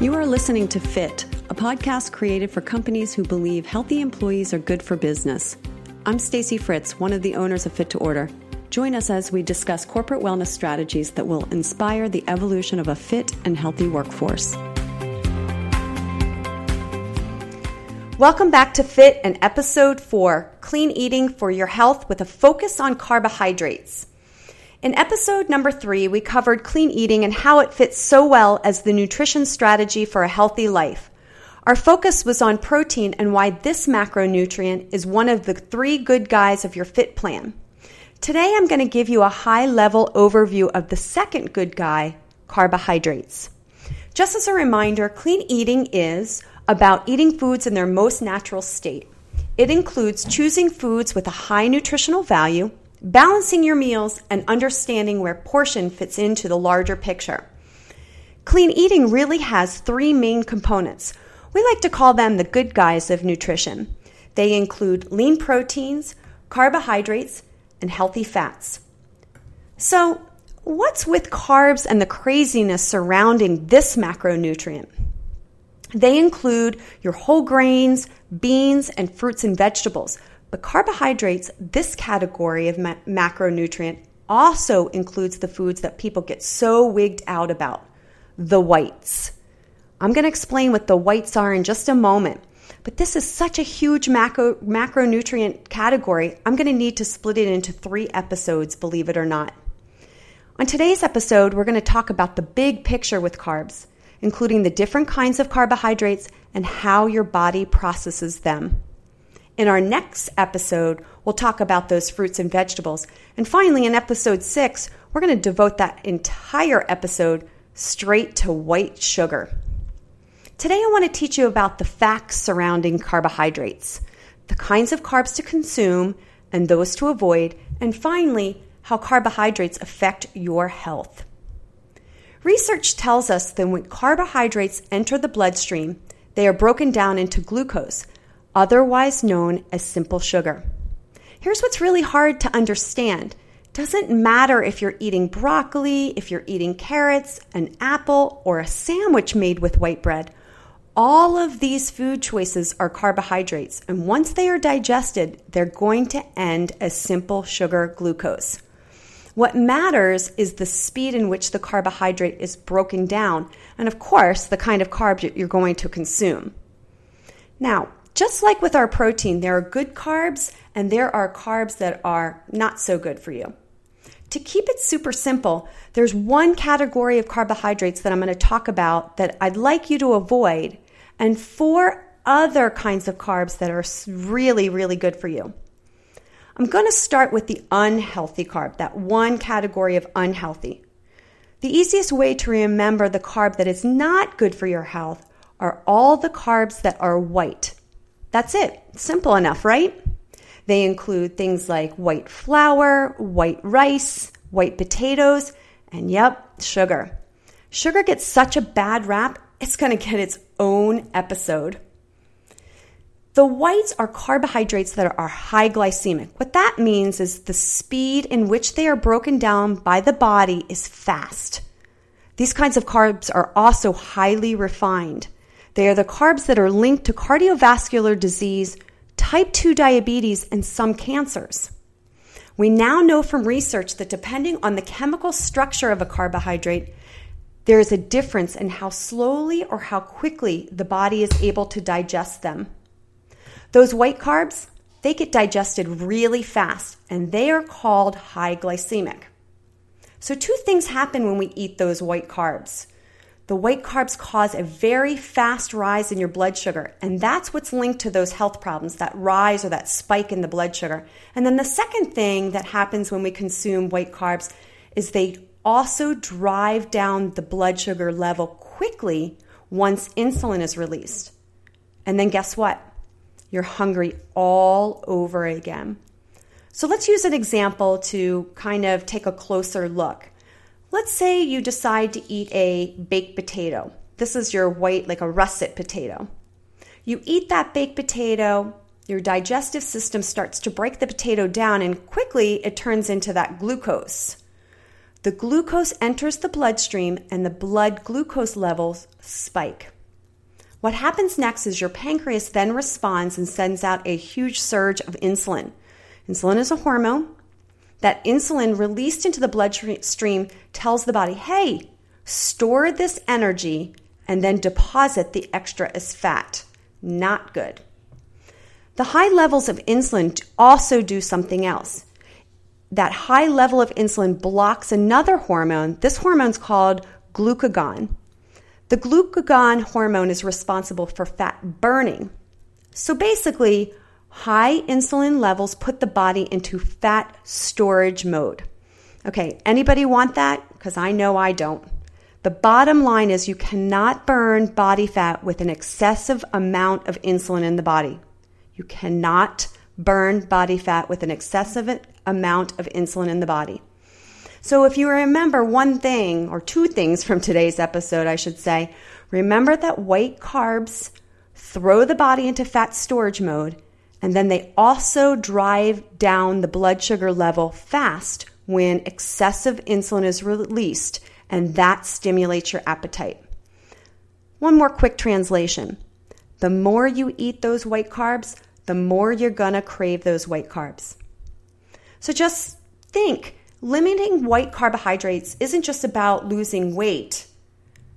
You are listening to Fit, a podcast created for companies who believe healthy employees are good for business. I'm Stacy Fritz, one of the owners of Fit to Order. Join us as we discuss corporate wellness strategies that will inspire the evolution of a fit and healthy workforce. Welcome back to Fit and episode 4 Clean Eating for Your Health with a Focus on Carbohydrates. In episode number three, we covered clean eating and how it fits so well as the nutrition strategy for a healthy life. Our focus was on protein and why this macronutrient is one of the three good guys of your fit plan. Today, I'm going to give you a high level overview of the second good guy, carbohydrates. Just as a reminder, clean eating is about eating foods in their most natural state. It includes choosing foods with a high nutritional value balancing your meals, and understanding where portion fits into the larger picture. Clean eating really has three main components. We like to call them the good guys of nutrition. They include lean proteins, carbohydrates, and healthy fats. So, what's with carbs and the craziness surrounding this macronutrient? They include your whole grains, beans, and fruits and vegetables, but carbohydrates, this category of ma- macronutrient, also includes the foods that people get so wigged out about the whites. I'm going to explain what the whites are in just a moment. But this is such a huge macro, macronutrient category, I'm going to need to split it into three episodes, believe it or not. On today's episode, we're going to talk about the big picture with carbs, including the different kinds of carbohydrates and how your body processes them. In our next episode, we'll talk about those fruits and vegetables. And finally, in episode six, we're going to devote that entire episode straight to white sugar. Today, I want to teach you about the facts surrounding carbohydrates, the kinds of carbs to consume and those to avoid, and finally, how carbohydrates affect your health. Research tells us that when carbohydrates enter the bloodstream, they are broken down into glucose, otherwise known as simple sugar. Here's what's really hard to understand. Doesn't matter if you're eating broccoli, if you're eating carrots, an apple, or a sandwich made with white bread. All of these food choices are carbohydrates, and once they are digested, they're going to end as simple sugar glucose. What matters is the speed in which the carbohydrate is broken down, and of course, the kind of carbs you're going to consume. Now, just like with our protein, there are good carbs and there are carbs that are not so good for you. To keep it super simple, there's one category of carbohydrates that I'm going to talk about that I'd like you to avoid, and four other kinds of carbs that are really, really good for you. I'm going to start with the unhealthy carb, that one category of unhealthy. The easiest way to remember the carb that is not good for your health are all the carbs that are white. That's it. Simple enough, right? They include things like white flour, white rice, white potatoes, and yep, sugar. Sugar gets such a bad rap, it's going to get its own episode. The whites are carbohydrates that are high glycemic. What that means is the speed in which they are broken down by the body is fast. These kinds of carbs are also highly refined. They are the carbs that are linked to cardiovascular disease, type 2 diabetes, and some cancers. We now know from research that depending on the chemical structure of a carbohydrate, there is a difference in how slowly or how quickly the body is able to digest them. Those white carbs, they get digested really fast and they are called high glycemic. So, two things happen when we eat those white carbs the white carbs cause a very fast rise in your blood sugar. And that's what's linked to those health problems, that rise or that spike in the blood sugar. And then the second thing that happens when we consume white carbs is they also drive down the blood sugar level quickly once insulin is released. And then guess what? You're hungry all over again. So let's use an example to kind of take a closer look. Let's say you decide to eat a baked potato. This is your white, like a russet potato. You eat that baked potato, your digestive system starts to break the potato down, and quickly it turns into that glucose. the glucose enters the bloodstream and the blood glucose levels spike. What happens next is your pancreas then responds and sends out a huge surge of insulin. Insulin is a hormone. That insulin released into the bloodstream tells the body, hey, store this energy and then deposit the extra as fat. Not good. The high levels of insulin also do something else. That high level of insulin blocks another hormone. This hormone is called glucagon. The glucagon hormone is responsible for fat burning. So basically, high insulin levels put the body into fat storage mode. Okay, anybody want that? Because I know I don't. The bottom line is you cannot burn body fat with an excessive amount of insulin in the body. You cannot burn body fat with an excessive amount of insulin in the body. So, if you remember one thing or two things from today's episode, I should say, remember that white carbs throw the body into fat storage mode, and then they also drive down the blood sugar level fast when excessive insulin is released, and that stimulates your appetite. One more quick translation the more you eat those white carbs, the more you're gonna crave those white carbs. So just think limiting white carbohydrates isn't just about losing weight.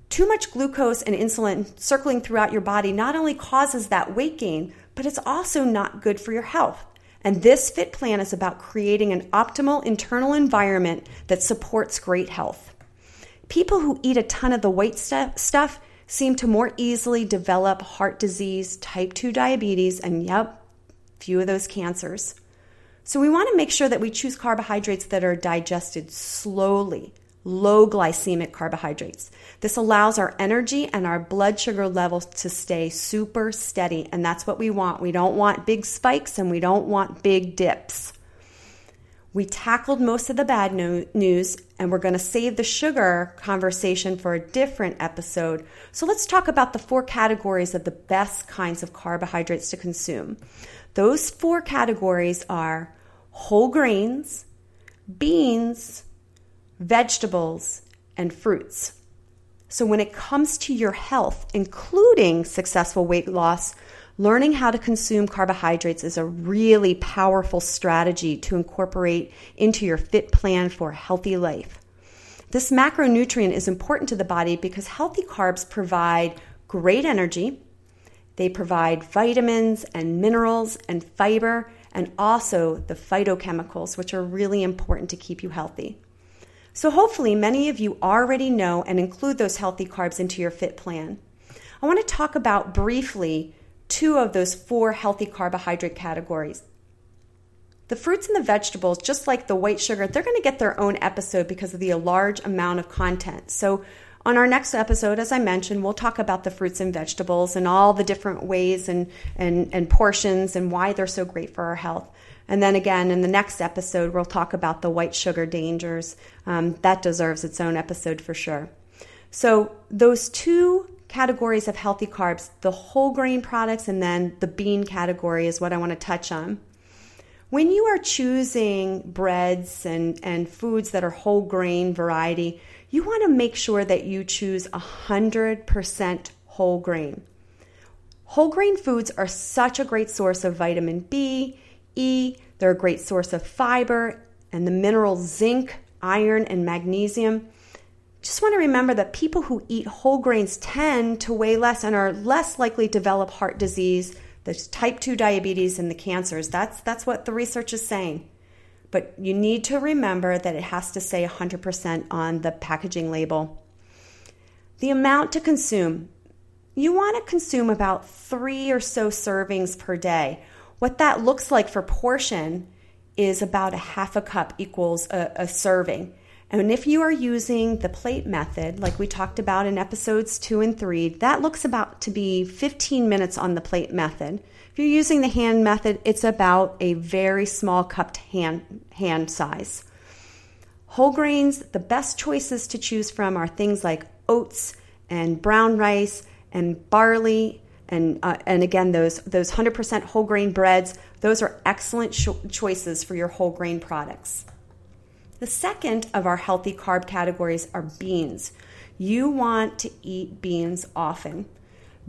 Too much glucose and insulin circling throughout your body not only causes that weight gain, but it's also not good for your health. And this fit plan is about creating an optimal internal environment that supports great health. People who eat a ton of the white stuff seem to more easily develop heart disease, type 2 diabetes, and yep, few of those cancers. So we want to make sure that we choose carbohydrates that are digested slowly, low glycemic carbohydrates. This allows our energy and our blood sugar levels to stay super steady, and that's what we want. We don't want big spikes and we don't want big dips. We tackled most of the bad no- news, and we're going to save the sugar conversation for a different episode. So let's talk about the four categories of the best kinds of carbohydrates to consume. Those four categories are whole grains, beans, vegetables, and fruits. So, when it comes to your health, including successful weight loss, learning how to consume carbohydrates is a really powerful strategy to incorporate into your fit plan for a healthy life. This macronutrient is important to the body because healthy carbs provide great energy, they provide vitamins and minerals and fiber, and also the phytochemicals, which are really important to keep you healthy. So, hopefully, many of you already know and include those healthy carbs into your fit plan. I want to talk about briefly two of those four healthy carbohydrate categories. The fruits and the vegetables, just like the white sugar, they're going to get their own episode because of the large amount of content. So, on our next episode, as I mentioned, we'll talk about the fruits and vegetables and all the different ways and, and, and portions and why they're so great for our health. And then again, in the next episode, we'll talk about the white sugar dangers. Um, that deserves its own episode for sure. So, those two categories of healthy carbs, the whole grain products and then the bean category, is what I want to touch on. When you are choosing breads and, and foods that are whole grain variety, you want to make sure that you choose 100% whole grain. Whole grain foods are such a great source of vitamin B, E, they're a great source of fiber and the minerals zinc, iron, and magnesium. Just want to remember that people who eat whole grains tend to weigh less and are less likely to develop heart disease, the type 2 diabetes, and the cancers. That's, that's what the research is saying but you need to remember that it has to say 100% on the packaging label. The amount to consume you want to consume about three or so servings per day. What that looks like for portion is about a half a cup equals a, a, serving. And if you are using the plate method, like we talked about in episodes two and three, that looks about to be 15 minutes on the plate method. If you're using the hand method, it's about a very small cupped hand, hand size. Whole grains, the best choices to choose from are things like oats and brown rice and barley and uh, and again those those 100% whole grain breads those are excellent cho- choices for your whole grain products The second of our healthy carb categories are beans. You want to eat beans often.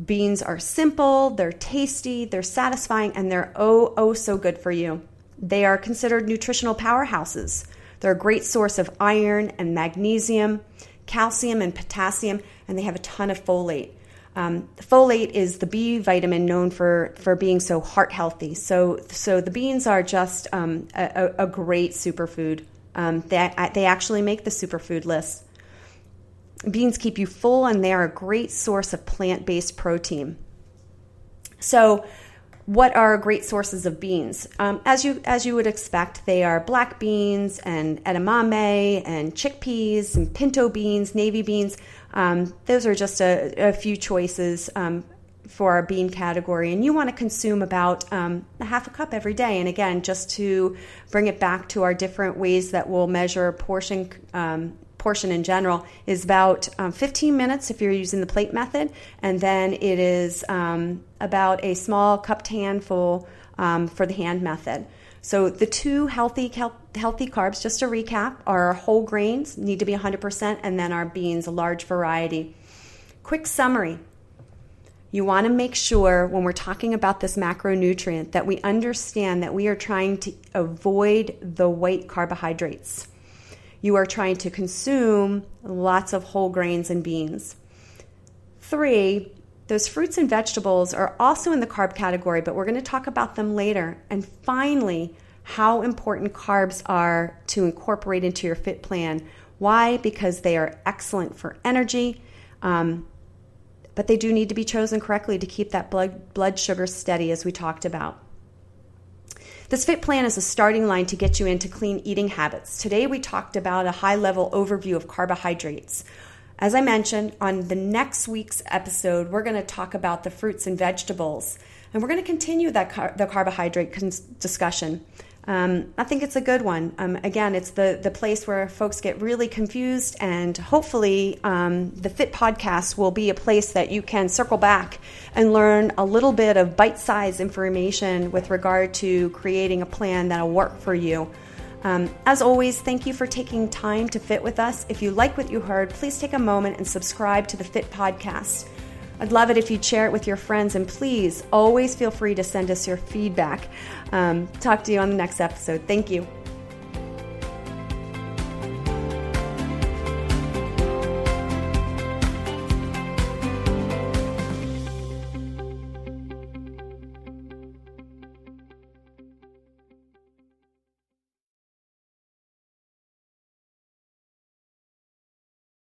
Beans are simple, they're tasty, they're satisfying, and they're oh, oh so good for you. They are considered nutritional powerhouses. They're a great source of iron and magnesium, calcium and potassium, and they have a ton of folate. Um, folate is the B vitamin known for, for being so heart healthy. So, so the beans are just um, a, a, great superfood. Um, they, they actually make the superfood list. Beans keep you full and they are a great source of plant based protein. So, what are great sources of beans? Um, as you as you would expect, they are black beans and edamame and chickpeas and pinto beans, navy beans. Um, those are just a, a few choices um, for our bean category, and you want to consume about um, a half a cup every day. And again, just to bring it back to our different ways that we'll measure portion um, portion in general is about um, 15 minutes if you're using the plate method, and then it is um, about a small cupped handful for the hand method. So the two healthy healthy carbs, just to recap, are whole grains need to be 100%, and then our beans, a large variety. Quick summary. You want to make sure when we're talking about this macronutrient that we understand that we are trying to avoid the white carbohydrates you are trying to consume lots of whole grains and beans. Three, those fruits and vegetables are also in the carb category, but we're going to talk about them later. And finally, how important carbs are to incorporate into your fit plan. Why? Because they are excellent for energy, um, but they do need to be chosen correctly to keep that blood, blood sugar steady, as we talked about. This FIT plan is a starting line to get you into clean eating habits. Today we talked about a high level overview of carbohydrates. As I mentioned, on the next week's episode, we're going to talk about the fruits and vegetables, and we're going to continue that car- the carbohydrate discussion. Um, I think it's a good one. Um, again, it's the the place where folks get really confused, and hopefully, um, the Fit podcast will be a place that you can circle back and learn a little bit of bite sized information with regard to creating a plan that'll work for you. Um, as always, thank you for taking time to fit with us. If you like what you heard, please take a moment and subscribe to the Fit podcast. I'd love it if you'd share it with your friends, and please always feel free to send us your feedback. Um, talk to you on the next episode. Thank you.